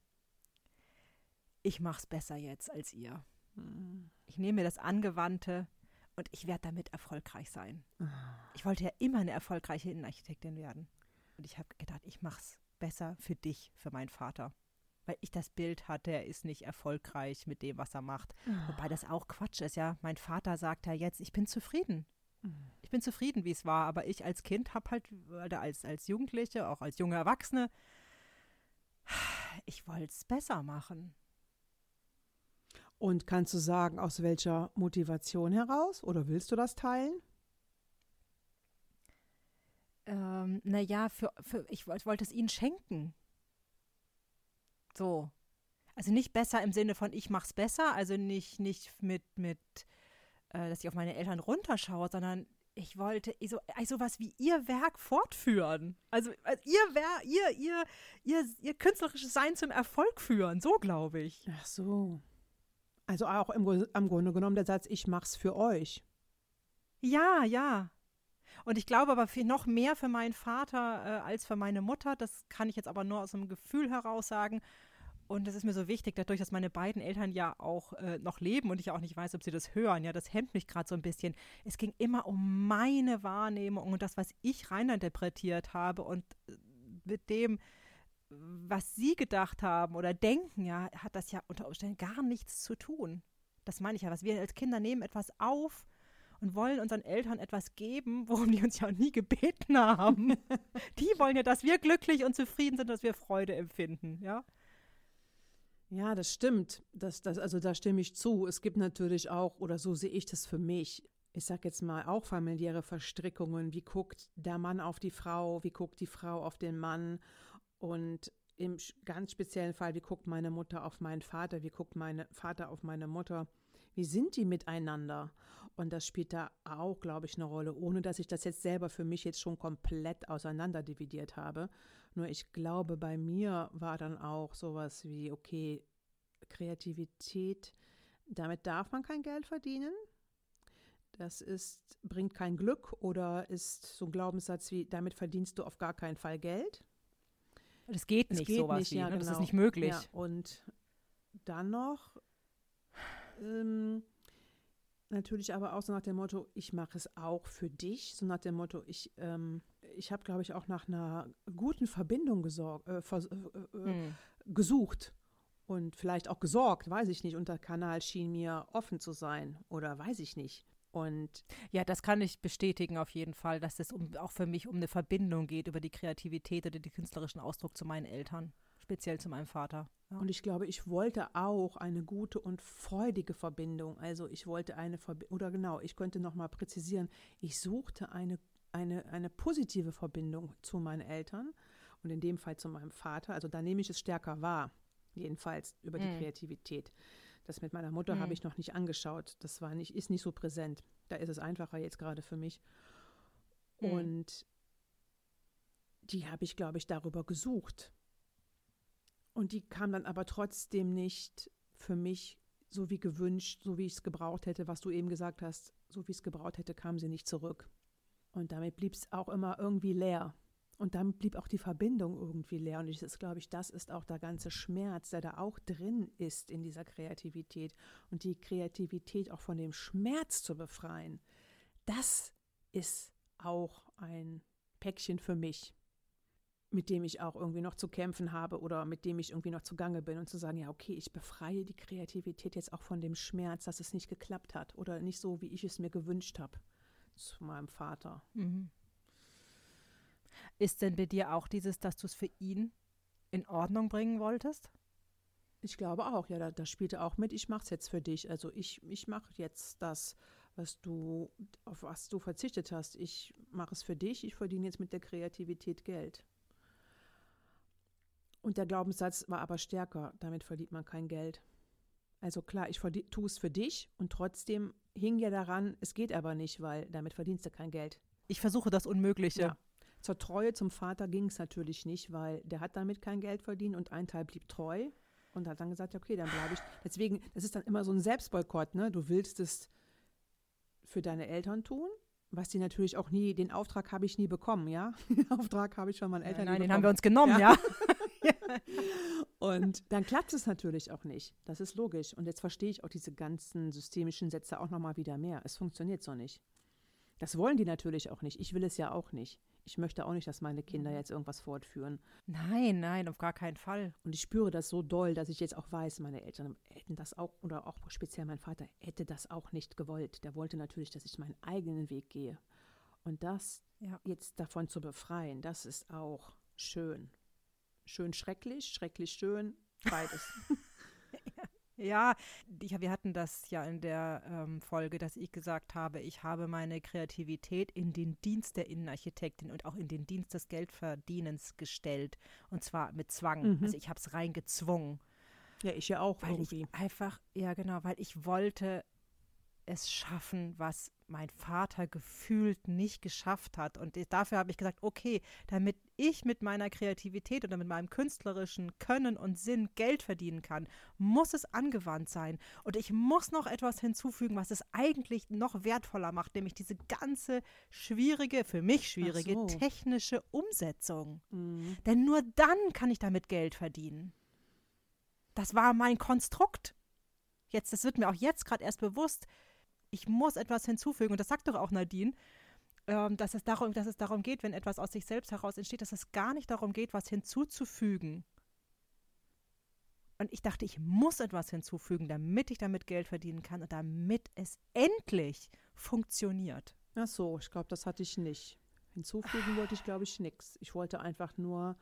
ich mache es besser jetzt als ihr. Ich nehme mir das Angewandte und ich werde damit erfolgreich sein. Ich wollte ja immer eine erfolgreiche Innenarchitektin werden. Und ich habe gedacht, ich mache es besser für dich, für meinen Vater. Weil ich das Bild hatte, er ist nicht erfolgreich mit dem, was er macht. Oh. Wobei das auch Quatsch ist, ja. Mein Vater sagt ja jetzt, ich bin zufrieden. Mhm. Ich bin zufrieden, wie es war. Aber ich als Kind habe halt, oder als, als Jugendliche, auch als junge Erwachsene, ich wollte es besser machen. Und kannst du sagen, aus welcher Motivation heraus? Oder willst du das teilen? ähm, naja, für, für, ich, ich wollte es ihnen schenken. So. Also nicht besser im Sinne von, ich mach's besser, also nicht, nicht mit, mit äh, dass ich auf meine Eltern runterschaue, sondern ich wollte so also was wie ihr Werk fortführen. Also, also ihr, Wer ihr, ihr, ihr, ihr künstlerisches Sein zum Erfolg führen, so glaube ich. Ach so. Also auch im, im Grunde genommen der Satz, ich mach's für euch. Ja, ja. Und ich glaube aber für noch mehr für meinen Vater äh, als für meine Mutter. Das kann ich jetzt aber nur aus einem Gefühl heraus sagen. Und das ist mir so wichtig, dadurch, dass meine beiden Eltern ja auch äh, noch leben und ich auch nicht weiß, ob sie das hören. Ja, das hemmt mich gerade so ein bisschen. Es ging immer um meine Wahrnehmung und das, was ich reininterpretiert habe und äh, mit dem, was sie gedacht haben oder denken, ja, hat das ja unter Umständen gar nichts zu tun. Das meine ich ja, was wir als Kinder nehmen etwas auf und wollen unseren Eltern etwas geben, worum die uns ja auch nie gebeten haben. die wollen ja, dass wir glücklich und zufrieden sind, dass wir Freude empfinden, ja. Ja, das stimmt. Das, das, also da stimme ich zu. Es gibt natürlich auch, oder so sehe ich das für mich, ich sage jetzt mal auch familiäre Verstrickungen. Wie guckt der Mann auf die Frau? Wie guckt die Frau auf den Mann? Und im ganz speziellen Fall, wie guckt meine Mutter auf meinen Vater? Wie guckt mein Vater auf meine Mutter? Wie sind die miteinander? Und das spielt da auch, glaube ich, eine Rolle, ohne dass ich das jetzt selber für mich jetzt schon komplett auseinanderdividiert habe. Nur ich glaube, bei mir war dann auch sowas wie, okay, Kreativität, damit darf man kein Geld verdienen. Das ist, bringt kein Glück oder ist so ein Glaubenssatz wie, damit verdienst du auf gar keinen Fall Geld. Das geht nicht, geht sowas nicht, wie, ja, ne? genau. das ist genau. nicht möglich. Ja, und dann noch ähm, natürlich aber auch so nach dem Motto, ich mache es auch für dich, so nach dem Motto, ich ähm, ich habe, glaube ich, auch nach einer guten Verbindung gesorgt, äh, vers, äh, mhm. gesucht und vielleicht auch gesorgt, weiß ich nicht. Und der Kanal schien mir offen zu sein oder weiß ich nicht. Und ja, das kann ich bestätigen auf jeden Fall, dass es um, auch für mich um eine Verbindung geht über die Kreativität oder den künstlerischen Ausdruck zu meinen Eltern, speziell zu meinem Vater. Ja. Und ich glaube, ich wollte auch eine gute und freudige Verbindung. Also ich wollte eine Verbindung, oder genau, ich könnte noch mal präzisieren, ich suchte eine eine, eine positive Verbindung zu meinen Eltern und in dem Fall zu meinem Vater. Also da nehme ich es stärker wahr, jedenfalls über die mhm. Kreativität. Das mit meiner Mutter mhm. habe ich noch nicht angeschaut. Das war nicht, ist nicht so präsent. Da ist es einfacher jetzt gerade für mich. Mhm. Und die habe ich, glaube ich, darüber gesucht. Und die kam dann aber trotzdem nicht für mich so wie gewünscht, so wie ich es gebraucht hätte, was du eben gesagt hast, so wie ich es gebraucht hätte, kam sie nicht zurück. Und damit blieb es auch immer irgendwie leer. Und damit blieb auch die Verbindung irgendwie leer. Und ich glaube ich, das ist auch der ganze Schmerz, der da auch drin ist in dieser Kreativität. Und die Kreativität auch von dem Schmerz zu befreien, das ist auch ein Päckchen für mich, mit dem ich auch irgendwie noch zu kämpfen habe oder mit dem ich irgendwie noch zugange bin und zu sagen, ja, okay, ich befreie die Kreativität jetzt auch von dem Schmerz, dass es nicht geklappt hat oder nicht so, wie ich es mir gewünscht habe zu meinem Vater. Mhm. Ist denn bei dir auch dieses, dass du es für ihn in Ordnung bringen wolltest? Ich glaube auch, ja, da, da spielte auch mit, ich mache es jetzt für dich. Also ich, ich mache jetzt das, was du, auf was du verzichtet hast. Ich mache es für dich, ich verdiene jetzt mit der Kreativität Geld. Und der Glaubenssatz war aber stärker, damit verdient man kein Geld. Also klar, ich tue es für dich und trotzdem hing ja daran, es geht aber nicht, weil damit verdienst du kein Geld. Ich versuche das Unmögliche. Ja. Zur Treue zum Vater ging es natürlich nicht, weil der hat damit kein Geld verdient und ein Teil blieb treu und hat dann gesagt, okay, dann bleibe ich. Deswegen, das ist dann immer so ein Selbstboykott, ne? Du willst es für deine Eltern tun, was die natürlich auch nie, den Auftrag habe ich nie bekommen, ja? Den Auftrag habe ich von meinen Eltern nein, nein, den haben wir uns genommen, ja. ja. und dann klappt es natürlich auch nicht. Das ist logisch. Und jetzt verstehe ich auch diese ganzen systemischen Sätze auch nochmal wieder mehr. Es funktioniert so nicht. Das wollen die natürlich auch nicht. Ich will es ja auch nicht. Ich möchte auch nicht, dass meine Kinder jetzt irgendwas fortführen. Nein, nein, auf gar keinen Fall. Und ich spüre das so doll, dass ich jetzt auch weiß, meine Eltern hätten das auch, oder auch speziell mein Vater, hätte das auch nicht gewollt. Der wollte natürlich, dass ich meinen eigenen Weg gehe. Und das ja. jetzt davon zu befreien, das ist auch schön schön schrecklich, schrecklich schön, beides. Ja, ich, wir hatten das ja in der ähm, Folge, dass ich gesagt habe, ich habe meine Kreativität in den Dienst der Innenarchitektin und auch in den Dienst des Geldverdienens gestellt. Und zwar mit Zwang. Mhm. Also ich habe es reingezwungen. Ja, ich ja auch weil irgendwie. Ich einfach, ja genau, weil ich wollte es schaffen, was mein Vater gefühlt nicht geschafft hat. Und dafür habe ich gesagt, okay, damit ich mit meiner Kreativität oder mit meinem künstlerischen Können und Sinn Geld verdienen kann, muss es angewandt sein. Und ich muss noch etwas hinzufügen, was es eigentlich noch wertvoller macht, nämlich diese ganze schwierige, für mich schwierige so. technische Umsetzung. Mhm. Denn nur dann kann ich damit Geld verdienen. Das war mein Konstrukt. Jetzt, das wird mir auch jetzt gerade erst bewusst. Ich muss etwas hinzufügen. Und das sagt doch auch Nadine, dass, es darum, dass es darum geht, wenn etwas aus sich selbst heraus entsteht, dass es gar nicht darum geht, was hinzuzufügen. Und ich dachte, ich muss etwas hinzufügen, damit ich damit Geld verdienen kann und damit es endlich funktioniert. Ach so, ich glaube, das hatte ich nicht. Hinzufügen wollte ich, glaube ich, nichts. Ich wollte einfach nur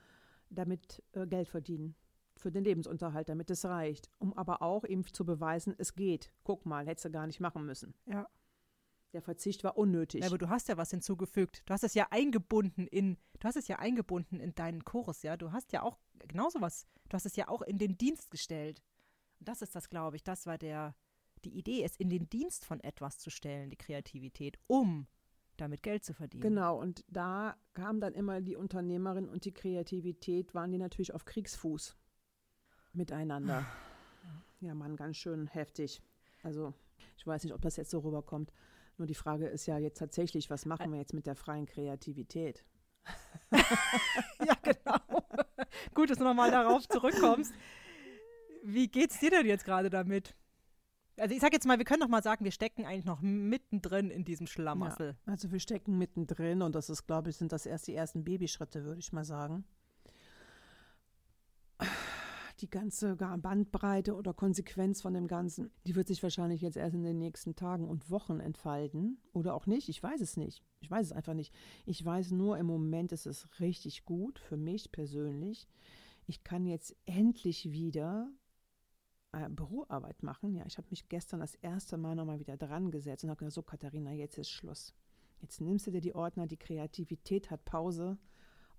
damit äh, Geld verdienen. Für den Lebensunterhalt, damit es reicht. Um aber auch eben zu beweisen, es geht. Guck mal, hättest du gar nicht machen müssen. Ja. Der Verzicht war unnötig. Aber du hast ja was hinzugefügt. Du hast es ja eingebunden in, du hast es ja eingebunden in deinen Kurs, ja. Du hast ja auch genauso was, du hast es ja auch in den Dienst gestellt. Und das ist das, glaube ich, das war der, die Idee, es in den Dienst von etwas zu stellen, die Kreativität, um damit Geld zu verdienen. Genau, und da kam dann immer die Unternehmerin und die Kreativität, waren die natürlich auf Kriegsfuß miteinander. Ja, Mann, ganz schön heftig. Also, ich weiß nicht, ob das jetzt so rüberkommt. Nur die Frage ist ja jetzt tatsächlich, was machen wir jetzt mit der freien Kreativität? ja, genau. Gut, dass du nochmal darauf zurückkommst. Wie geht's dir denn jetzt gerade damit? Also ich sag jetzt mal, wir können doch mal sagen, wir stecken eigentlich noch mittendrin in diesem Schlamassel. Ja, also wir stecken mittendrin und das ist, glaube ich, sind das erst die ersten Babyschritte, würde ich mal sagen. Die ganze Bandbreite oder Konsequenz von dem Ganzen, die wird sich wahrscheinlich jetzt erst in den nächsten Tagen und Wochen entfalten. Oder auch nicht, ich weiß es nicht. Ich weiß es einfach nicht. Ich weiß nur, im Moment ist es richtig gut für mich persönlich. Ich kann jetzt endlich wieder äh, Büroarbeit machen. Ja, ich habe mich gestern das erste Mal nochmal wieder dran gesetzt und habe gesagt, so Katharina, jetzt ist Schluss. Jetzt nimmst du dir die Ordner, die Kreativität hat Pause,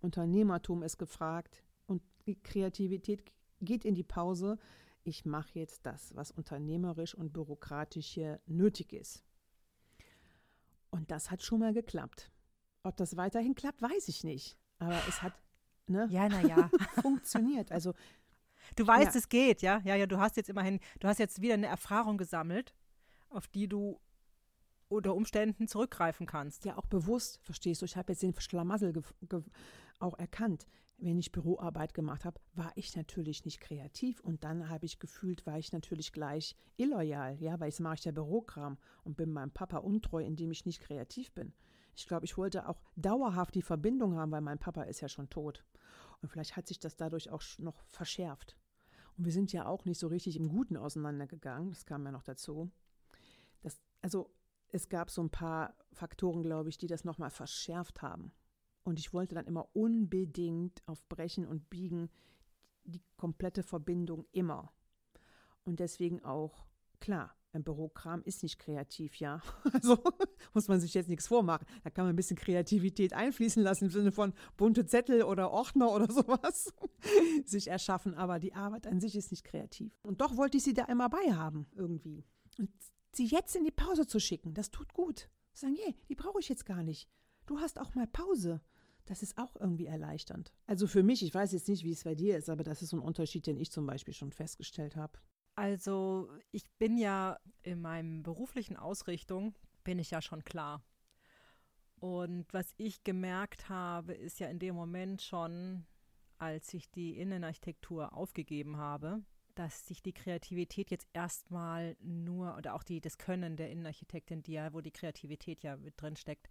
Unternehmertum ist gefragt und die Kreativität geht in die Pause. Ich mache jetzt das, was unternehmerisch und bürokratisch hier nötig ist. Und das hat schon mal geklappt. Ob das weiterhin klappt, weiß ich nicht. Aber es hat ne, Ja, naja. funktioniert. Also Du weißt, Ja. es geht, ja? Ja, ja, du hast jetzt immerhin, du hast jetzt wieder eine Erfahrung gesammelt, auf die du unter Umständen zurückgreifen kannst. ja auch bewusst, verstehst du, ich habe jetzt den Schlamassel auch erkannt. Wenn ich Büroarbeit gemacht habe, war ich natürlich nicht kreativ und dann habe ich gefühlt, war ich natürlich gleich illoyal, ja, weil jetzt mache ich ja Bürokram und bin meinem Papa untreu, indem ich nicht kreativ bin. Ich glaube, ich wollte auch dauerhaft die Verbindung haben, weil mein Papa ist ja schon tot. Und vielleicht hat sich das dadurch auch noch verschärft. Und wir sind ja auch nicht so richtig im Guten auseinandergegangen, das kam ja noch dazu. Das, also es gab so ein paar Faktoren, glaube ich, die das nochmal verschärft haben. Und ich wollte dann immer unbedingt auf Brechen und Biegen die komplette Verbindung immer. Und deswegen auch, klar, ein Bürokram ist nicht kreativ, ja. Also muss man sich jetzt nichts vormachen. Da kann man ein bisschen Kreativität einfließen lassen im Sinne von bunte Zettel oder Ordner oder sowas sich erschaffen. Aber die Arbeit an sich ist nicht kreativ. Und doch wollte ich sie da immer bei haben, irgendwie. Und sie jetzt in die Pause zu schicken, das tut gut. Sagen, hey, die brauche ich jetzt gar nicht. Du hast auch mal Pause. Das ist auch irgendwie erleichternd. Also für mich, ich weiß jetzt nicht, wie es bei dir ist, aber das ist so ein Unterschied, den ich zum Beispiel schon festgestellt habe. Also ich bin ja in meinem beruflichen Ausrichtung, bin ich ja schon klar. Und was ich gemerkt habe, ist ja in dem Moment schon, als ich die Innenarchitektur aufgegeben habe, dass sich die Kreativität jetzt erstmal nur, oder auch die, das Können der Innenarchitektin, die ja, wo die Kreativität ja mit drin steckt,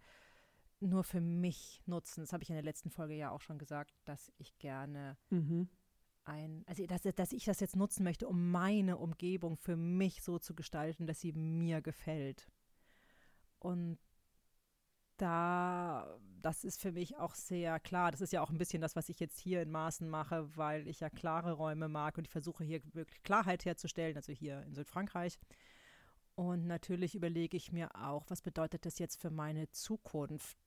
nur für mich nutzen. Das habe ich in der letzten Folge ja auch schon gesagt, dass ich gerne Mhm. ein, also dass, dass ich das jetzt nutzen möchte, um meine Umgebung für mich so zu gestalten, dass sie mir gefällt. Und da, das ist für mich auch sehr klar. Das ist ja auch ein bisschen das, was ich jetzt hier in Maßen mache, weil ich ja klare Räume mag und ich versuche hier wirklich Klarheit herzustellen, also hier in Südfrankreich. Und natürlich überlege ich mir auch, was bedeutet das jetzt für meine Zukunft?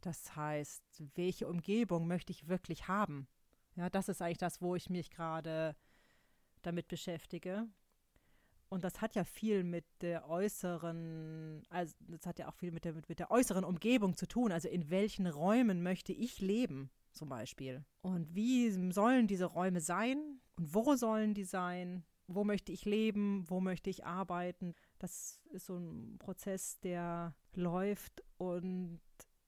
Das heißt, welche Umgebung möchte ich wirklich haben? Ja, das ist eigentlich das, wo ich mich gerade damit beschäftige. Und das hat ja viel mit der äußeren, also das hat ja auch viel mit der, mit, mit der äußeren Umgebung zu tun. Also in welchen Räumen möchte ich leben, zum Beispiel. Und wie sollen diese Räume sein? Und wo sollen die sein? Wo möchte ich leben? Wo möchte ich arbeiten? Das ist so ein Prozess, der läuft und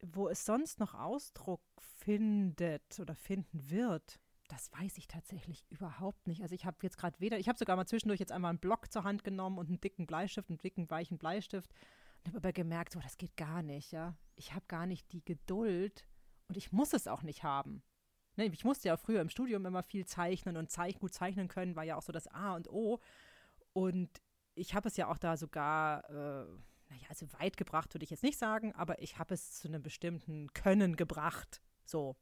wo es sonst noch Ausdruck findet oder finden wird, das weiß ich tatsächlich überhaupt nicht. Also ich habe jetzt gerade weder, ich habe sogar mal zwischendurch jetzt einmal einen Block zur Hand genommen und einen dicken Bleistift, einen dicken weichen Bleistift und habe aber gemerkt, so das geht gar nicht, ja. Ich habe gar nicht die Geduld und ich muss es auch nicht haben. Ne, ich musste ja früher im Studium immer viel zeichnen und zeich gut zeichnen können, war ja auch so das A und O. Und ich habe es ja auch da sogar, äh, naja, also weit gebracht würde ich jetzt nicht sagen, aber ich habe es zu einem bestimmten Können gebracht. So.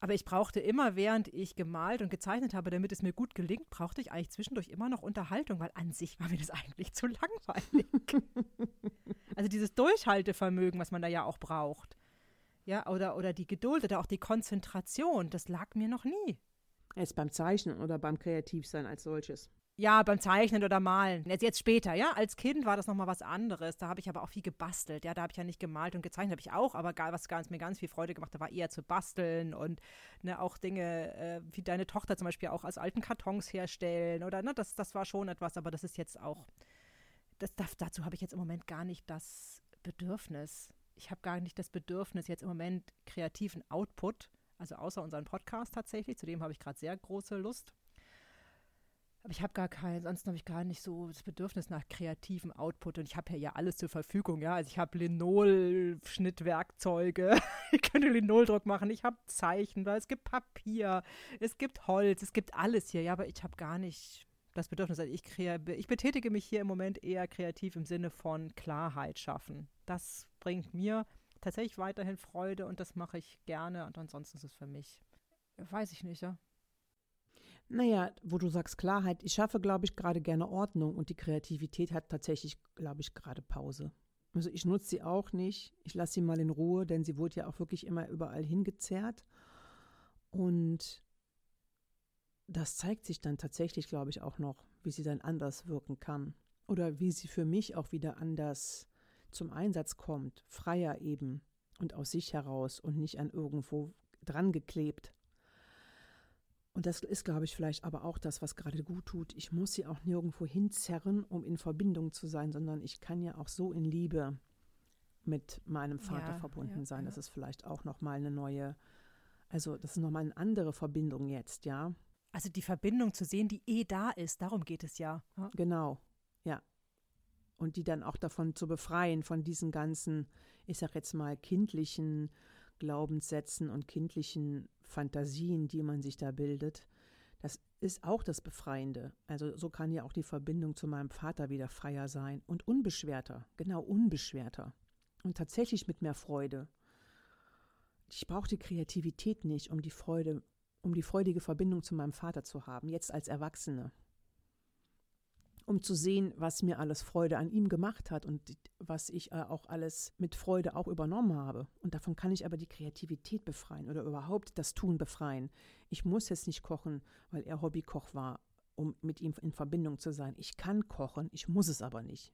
Aber ich brauchte immer, während ich gemalt und gezeichnet habe, damit es mir gut gelingt, brauchte ich eigentlich zwischendurch immer noch Unterhaltung, weil an sich war mir das eigentlich zu langweilig. also dieses Durchhaltevermögen, was man da ja auch braucht. Ja, oder, oder die Geduld oder auch die Konzentration, das lag mir noch nie. Jetzt beim Zeichnen oder beim Kreativsein als solches. Ja, beim Zeichnen oder Malen. Jetzt, jetzt später, ja. Als Kind war das nochmal was anderes. Da habe ich aber auch viel gebastelt. Ja, da habe ich ja nicht gemalt und gezeichnet, habe ich auch, aber was ganz, mir ganz viel Freude gemacht hat, war eher zu basteln und ne, auch Dinge, äh, wie deine Tochter zum Beispiel auch aus alten Kartons herstellen oder ne, das, das war schon etwas, aber das ist jetzt auch, das, dazu habe ich jetzt im Moment gar nicht das Bedürfnis. Ich habe gar nicht das Bedürfnis, jetzt im Moment kreativen Output, also außer unseren Podcast tatsächlich, zu dem habe ich gerade sehr große Lust aber ich habe gar keinen, ansonsten habe ich gar nicht so das Bedürfnis nach kreativem Output und ich habe ja, alles zur Verfügung, ja. Also ich habe Linol-Schnittwerkzeuge, ich könnte Linoldruck machen, ich habe Zeichen, weil es gibt Papier, es gibt Holz, es gibt alles hier, ja, aber ich habe gar nicht das Bedürfnis, also ich, ich betätige mich hier im Moment eher kreativ im Sinne von Klarheit schaffen. Das bringt mir tatsächlich weiterhin Freude und das mache ich gerne und ansonsten ist es für mich, weiß ich nicht, ja. Naja, wo du sagst Klarheit, ich schaffe, glaube ich, gerade gerne Ordnung und die Kreativität hat tatsächlich, glaube ich, gerade Pause. Also ich nutze sie auch nicht. Ich lasse sie mal in Ruhe, denn sie wurde ja auch wirklich immer überall hingezerrt. Und das zeigt sich dann tatsächlich, glaube ich, auch noch, wie sie dann anders wirken kann. Oder wie sie für mich auch wieder anders zum Einsatz kommt. Freier eben und aus sich heraus und nicht an irgendwo dran geklebt. Und das ist, glaube ich, vielleicht aber auch das, was gerade gut tut. Ich muss sie auch nirgendwo hinzerren, um in Verbindung zu sein, sondern ich kann ja auch so in Liebe mit meinem Vater ja, verbunden ja, sein. Ja. Das ist vielleicht auch nochmal eine neue, also das ist nochmal eine andere Verbindung jetzt, ja. Also die Verbindung zu sehen, die eh da ist, darum geht es ja. Genau, ja. Und die dann auch davon zu befreien, von diesen ganzen, ich sag jetzt mal, kindlichen Glaubenssätzen und kindlichen Fantasien, die man sich da bildet, das ist auch das Befreiende. Also so kann ja auch die Verbindung zu meinem Vater wieder freier sein und unbeschwerter, genau unbeschwerter und tatsächlich mit mehr Freude. Ich brauche die Kreativität nicht, um die Freude, um die freudige Verbindung zu meinem Vater zu haben, jetzt als Erwachsene um zu sehen, was mir alles Freude an ihm gemacht hat und was ich äh, auch alles mit Freude auch übernommen habe. Und davon kann ich aber die Kreativität befreien oder überhaupt das Tun befreien. Ich muss jetzt nicht kochen, weil er Hobbykoch war, um mit ihm in Verbindung zu sein. Ich kann kochen, ich muss es aber nicht.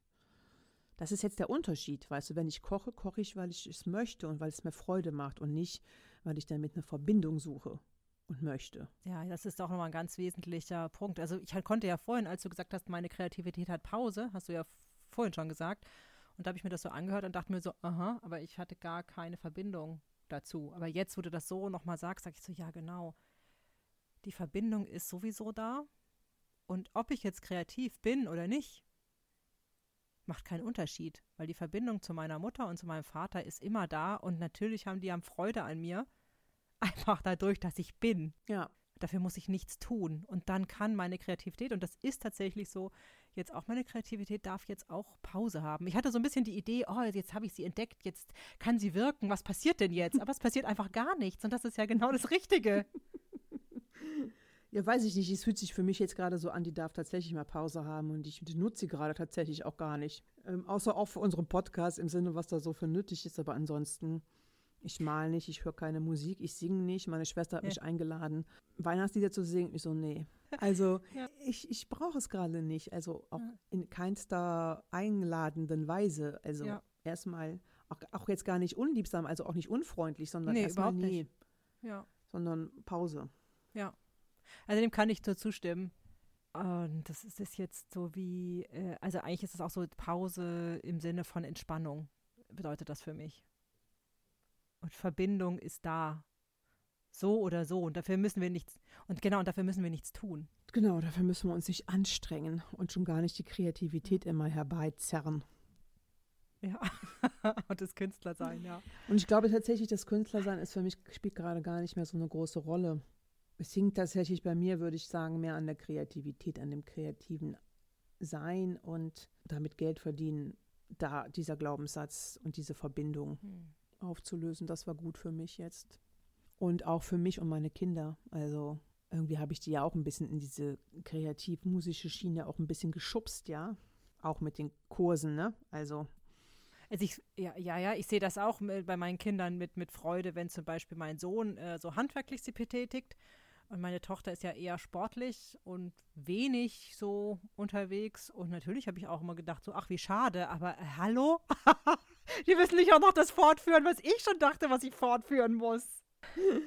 Das ist jetzt der Unterschied, weißt du, wenn ich koche, koche ich, weil ich es möchte und weil es mir Freude macht und nicht, weil ich damit eine Verbindung suche und möchte. Ja, das ist auch nochmal ein ganz wesentlicher Punkt. Also ich konnte ja vorhin, als du gesagt hast, meine Kreativität hat Pause, hast du ja vorhin schon gesagt. Und da habe ich mir das so angehört und dachte mir so, aha, aber ich hatte gar keine Verbindung dazu. Aber jetzt, wo du das so nochmal sagst, sage ich so, ja, genau. Die Verbindung ist sowieso da. Und ob ich jetzt kreativ bin oder nicht, macht keinen Unterschied, weil die Verbindung zu meiner Mutter und zu meinem Vater ist immer da und natürlich haben die am Freude an mir einfach dadurch, dass ich bin. Ja. Dafür muss ich nichts tun. Und dann kann meine Kreativität, und das ist tatsächlich so, jetzt auch meine Kreativität darf jetzt auch Pause haben. Ich hatte so ein bisschen die Idee, oh, jetzt habe ich sie entdeckt, jetzt kann sie wirken, was passiert denn jetzt? Aber es passiert einfach gar nichts und das ist ja genau das Richtige. Ja, weiß ich nicht. Es fühlt sich für mich jetzt gerade so an, die darf tatsächlich mal Pause haben und ich nutze sie gerade tatsächlich auch gar nicht. Ähm, außer auch für unseren Podcast im Sinne, was da so für nötig ist. Aber ansonsten Ich mal nicht, ich höre keine Musik, ich singe nicht. Meine Schwester hat Ja. mich eingeladen, Weihnachtslieder zu singen. Ich so, nee. Also Ja. ich, ich brauche es gerade nicht. Also auch Ja. in keinster einladenden Weise. Also Ja. erstmal, auch, auch jetzt gar nicht unliebsam, also auch nicht unfreundlich, sondern Nee, erstmal nicht. Ja. sondern Pause. Also dem kann ich nur zustimmen. Und das ist es jetzt so wie, äh, also eigentlich ist es auch so Pause im Sinne von Entspannung, bedeutet das für mich. Und Verbindung ist da. So oder so. Und dafür müssen wir nichts, und genau, und dafür müssen wir nichts tun. Genau, dafür müssen wir uns nicht anstrengen und schon gar nicht die Kreativität immer herbeizerren. Ja. und das Künstler sein, ja. Und ich glaube tatsächlich, das Künstlersein ist für mich, spielt gerade gar nicht mehr so eine große Rolle. Es hing tatsächlich bei mir, würde ich sagen, mehr an der Kreativität, an dem kreativen Sein und damit Geld verdienen, da dieser Glaubenssatz und diese Verbindung aufzulösen, das war gut für mich jetzt. Und auch für mich und meine Kinder. Also irgendwie habe ich die ja auch ein bisschen in diese kreativ-musische Schiene auch ein bisschen geschubst, ja. Auch mit den Kursen, ne? Also Also ich, ja, ja, ja, ich sehe das auch bei meinen Kindern mit, mit Freude, wenn zum Beispiel mein Sohn äh, so handwerklich sich betätigt und meine Tochter ist ja eher sportlich und wenig so unterwegs und natürlich habe ich auch immer gedacht, so ach wie schade, aber äh, hallo, die müssen nicht auch noch das fortführen, was ich schon dachte, was ich fortführen muss.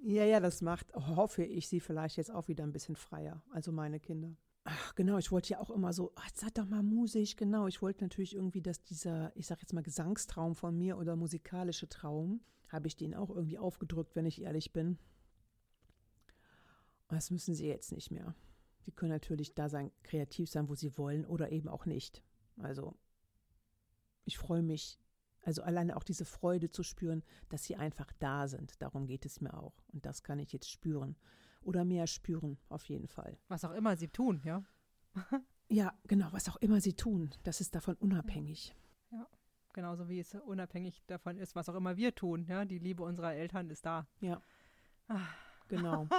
Ja, ja, das macht, hoffe ich, sie vielleicht jetzt auch wieder ein bisschen freier, also meine Kinder. Ach, genau, ich wollte ja auch immer so, ach, seid doch mal musisch, genau. Ich wollte natürlich irgendwie, dass dieser, ich sag jetzt mal Gesangstraum von mir oder musikalische Traum, habe ich den auch irgendwie aufgedrückt, wenn ich ehrlich bin. Das müssen sie jetzt nicht mehr. Sie können natürlich da sein, kreativ sein, wo sie wollen oder eben auch nicht. Also, ich freue mich, also alleine auch diese Freude zu spüren, dass sie einfach da sind. Darum geht es mir auch. Und das kann ich jetzt spüren. Oder mehr spüren, auf jeden Fall. Was auch immer sie tun, ja. Ja, genau, was auch immer sie tun, das ist davon unabhängig. Genauso wie es unabhängig davon ist, was auch immer wir tun, ja. Die Liebe unserer Eltern ist da. Ja. Ah. Genau.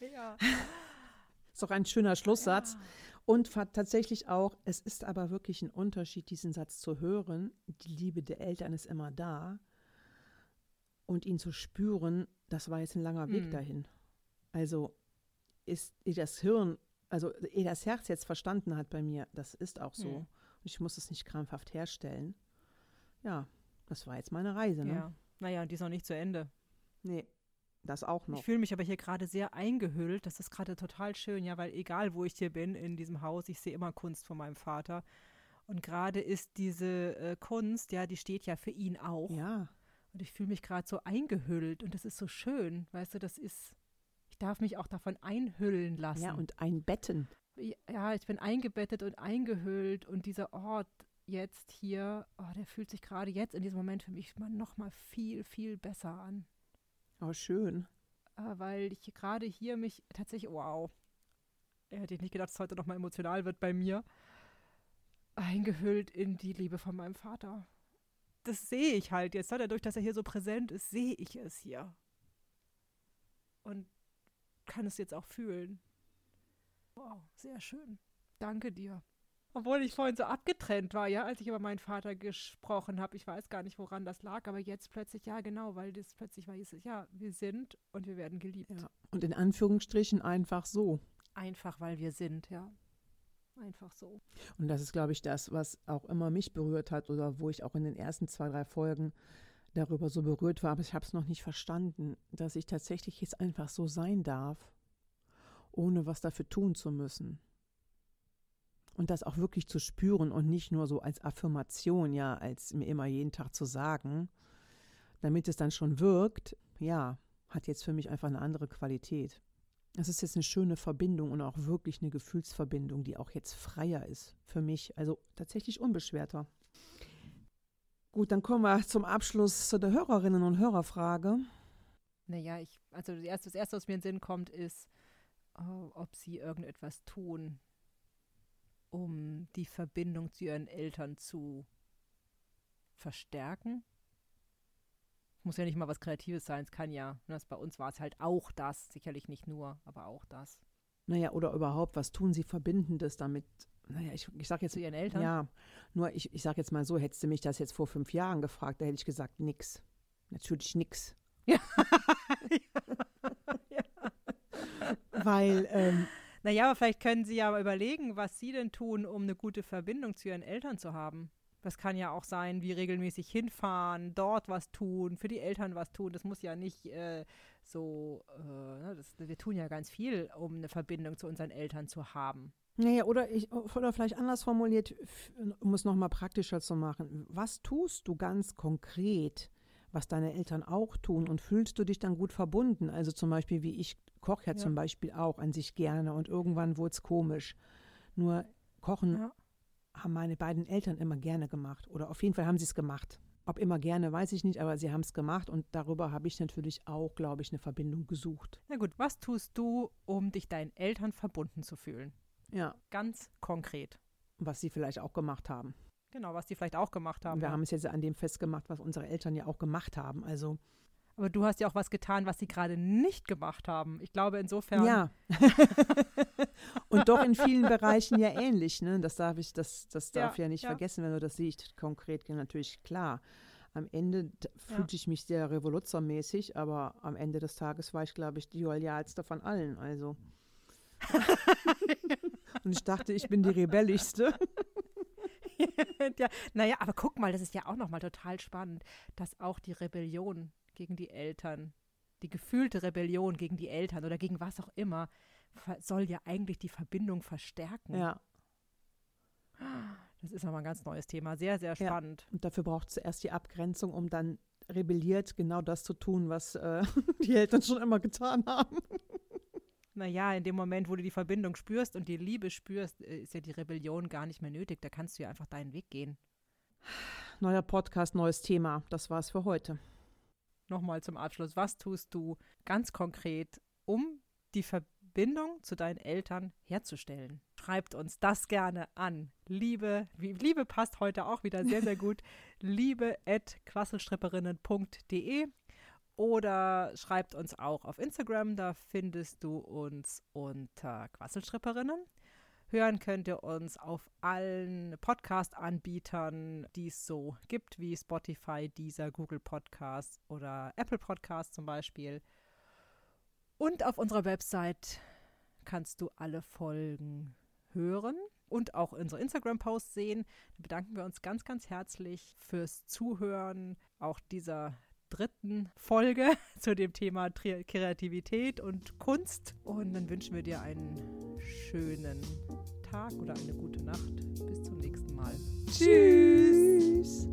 Ja. Ist doch ein schöner Schlusssatz. Und fa- tatsächlich auch, es ist aber wirklich ein Unterschied, diesen Satz zu hören. Die Liebe der Eltern ist immer da. Und ihn zu spüren, das war jetzt ein langer Weg Hm. dahin. Also ist ehe das Hirn, also ehe das Herz jetzt verstanden hat bei mir, das ist auch so. Hm. Und ich muss es nicht krampfhaft herstellen. Ja, das war jetzt meine Reise, ne? Ja. Naja, die ist noch nicht zu Ende. Nee, das auch noch. Ich fühle mich aber hier gerade sehr eingehüllt. Das ist gerade total schön, ja, weil egal wo ich hier bin in diesem Haus, ich sehe immer Kunst von meinem Vater. Und gerade ist diese äh, Kunst, ja, die steht ja für ihn auch. Ja, Und ich fühle mich gerade so eingehüllt und das ist so schön. Weißt du, das ist, ich darf mich auch davon einhüllen lassen. ja, und ein Betten. ja, ich bin eingebettet und eingehüllt und dieser Ort jetzt hier, oh, der fühlt sich gerade jetzt in diesem Moment für mich mal noch mal viel, viel besser an. Oh, schön. äh, weil ich gerade hier mich tatsächlich, wow, hätte ich nicht gedacht, dass es heute noch mal emotional wird bei mir, eingehüllt in die Liebe von meinem Vater. Das sehe ich halt jetzt, ne? dadurch, dass er hier so präsent ist, sehe ich es hier. Und kann es jetzt auch fühlen. Wow, sehr schön. Danke dir. Obwohl ich vorhin so abgetrennt war, ja, als ich über meinen Vater gesprochen habe. Ich weiß gar nicht, woran das lag, aber jetzt plötzlich, ja, genau, weil das plötzlich war, hieß es, ja, wir sind und wir werden geliebt. Ja. Und in Anführungsstrichen einfach so. Einfach, weil wir sind, ja. Einfach so. Und das ist, glaube ich, das, was auch immer mich berührt hat oder wo ich auch in den ersten zwei, drei Folgen darüber so berührt war, aber ich habe es noch nicht verstanden, dass ich tatsächlich jetzt einfach so sein darf, ohne was dafür tun zu müssen. Und das auch wirklich zu spüren und nicht nur so als Affirmation, ja, als mir immer jeden Tag zu sagen, damit es dann schon wirkt, ja, hat jetzt für mich einfach eine andere Qualität. Das ist jetzt eine schöne Verbindung und auch wirklich eine Gefühlsverbindung, die auch jetzt freier ist für mich, also tatsächlich unbeschwerter. Gut, dann kommen wir zum Abschluss zu der Hörerinnen- und Hörerfrage. Naja, ich, also das erste, das erste, was mir in den Sinn kommt, ist, oh, ob sie irgendetwas tun, um die Verbindung zu ihren Eltern zu verstärken. Muss ja nicht mal was Kreatives sein, es kann ja, ne, das, bei uns war es halt auch das, sicherlich nicht nur, aber auch das. Naja, oder überhaupt, was tun sie Verbindendes damit? Naja, ich, ich sage jetzt, Zu ihren Eltern? ja, nur ich, ich sage jetzt mal so, hättest du mich das jetzt vor fünf Jahren gefragt, da hätte ich gesagt, nix. Natürlich nix. Ja. Weil, ähm, Naja, aber vielleicht können Sie ja überlegen, was Sie denn tun, um eine gute Verbindung zu Ihren Eltern zu haben. Das kann ja auch sein, wie regelmäßig hinfahren, dort was tun, für die Eltern was tun. Das muss ja nicht äh, so, äh, ne, das, wir tun ja ganz viel, um eine Verbindung zu unseren Eltern zu haben. naja, oder, ich, oder vielleicht anders formuliert, um es nochmal praktischer zu machen. Was tust du ganz konkret, was deine Eltern auch tun und fühlst du dich dann gut verbunden? Also zum Beispiel, wie ich koche ja, Ja. zum Beispiel auch an sich gerne und irgendwann wurde es komisch. Nur Kochen Ja. haben meine beiden Eltern immer gerne gemacht. Oder auf jeden Fall haben sie es gemacht. Ob immer gerne, weiß ich nicht, aber sie haben es gemacht und darüber habe ich natürlich auch, glaube ich, eine Verbindung gesucht. Na gut, was tust du, um dich deinen Eltern verbunden zu fühlen? Ja, Ganz konkret. was sie vielleicht auch gemacht haben. Genau, was die vielleicht auch gemacht haben. Wir ja. haben es jetzt an dem festgemacht, was unsere Eltern ja auch gemacht haben. Also, Aber du hast ja auch was getan, was sie gerade nicht gemacht haben. Ich glaube insofern. ja. und doch in vielen Bereichen ja ähnlich. Ne? Das darf ich, das, das darf ja, Ja, nicht ja. vergessen, wenn du das siehst. Konkret natürlich klar. Am Ende Ja. fühlte ich mich sehr revoluzzermäßig, aber am Ende des Tages war ich, glaube ich, die loyalste von allen. Also. und ich dachte, ich bin die rebellischste. ja, naja, aber guck mal, das ist ja auch nochmal total spannend, dass auch die Rebellion gegen die Eltern, die gefühlte Rebellion gegen die Eltern oder gegen was auch immer, soll ja eigentlich die Verbindung verstärken. Ja. Das ist nochmal ein ganz neues Thema. Sehr, sehr Ja. spannend. Und dafür braucht es zuerst die Abgrenzung, um dann rebelliert genau das zu tun, was äh, die Eltern schon immer getan haben. Naja, in dem Moment, wo du die Verbindung spürst und die Liebe spürst, äh, ist ja die Rebellion gar nicht mehr nötig. Da kannst du ja einfach deinen Weg gehen. Neuer Podcast, neues Thema. Das war's für heute. Nochmal zum Abschluss. Was tust du ganz konkret, um die Verbindung zu deinen Eltern herzustellen? Schreibt uns das gerne an. Liebe, wie, Liebe passt heute auch wieder sehr, sehr gut. Liebe at quasselstripperinnen.de oder schreibt uns auch auf Instagram. Da findest du uns unter Quasselstripperinnen. Hören könnt ihr uns auf allen Podcast-Anbietern, die es so gibt, wie Spotify, Deezer, Google Podcasts oder Apple Podcasts zum Beispiel. Und auf unserer Website kannst du alle Folgen hören und auch unsere Instagram-Posts sehen. Da bedanken wir uns ganz, ganz herzlich fürs Zuhören auch dieser dritten Folge zu dem Thema Kreativität und Kunst. Und dann wünschen wir dir einen schönen Tag oder eine gute Nacht. Bis zum nächsten Mal. Tschüss.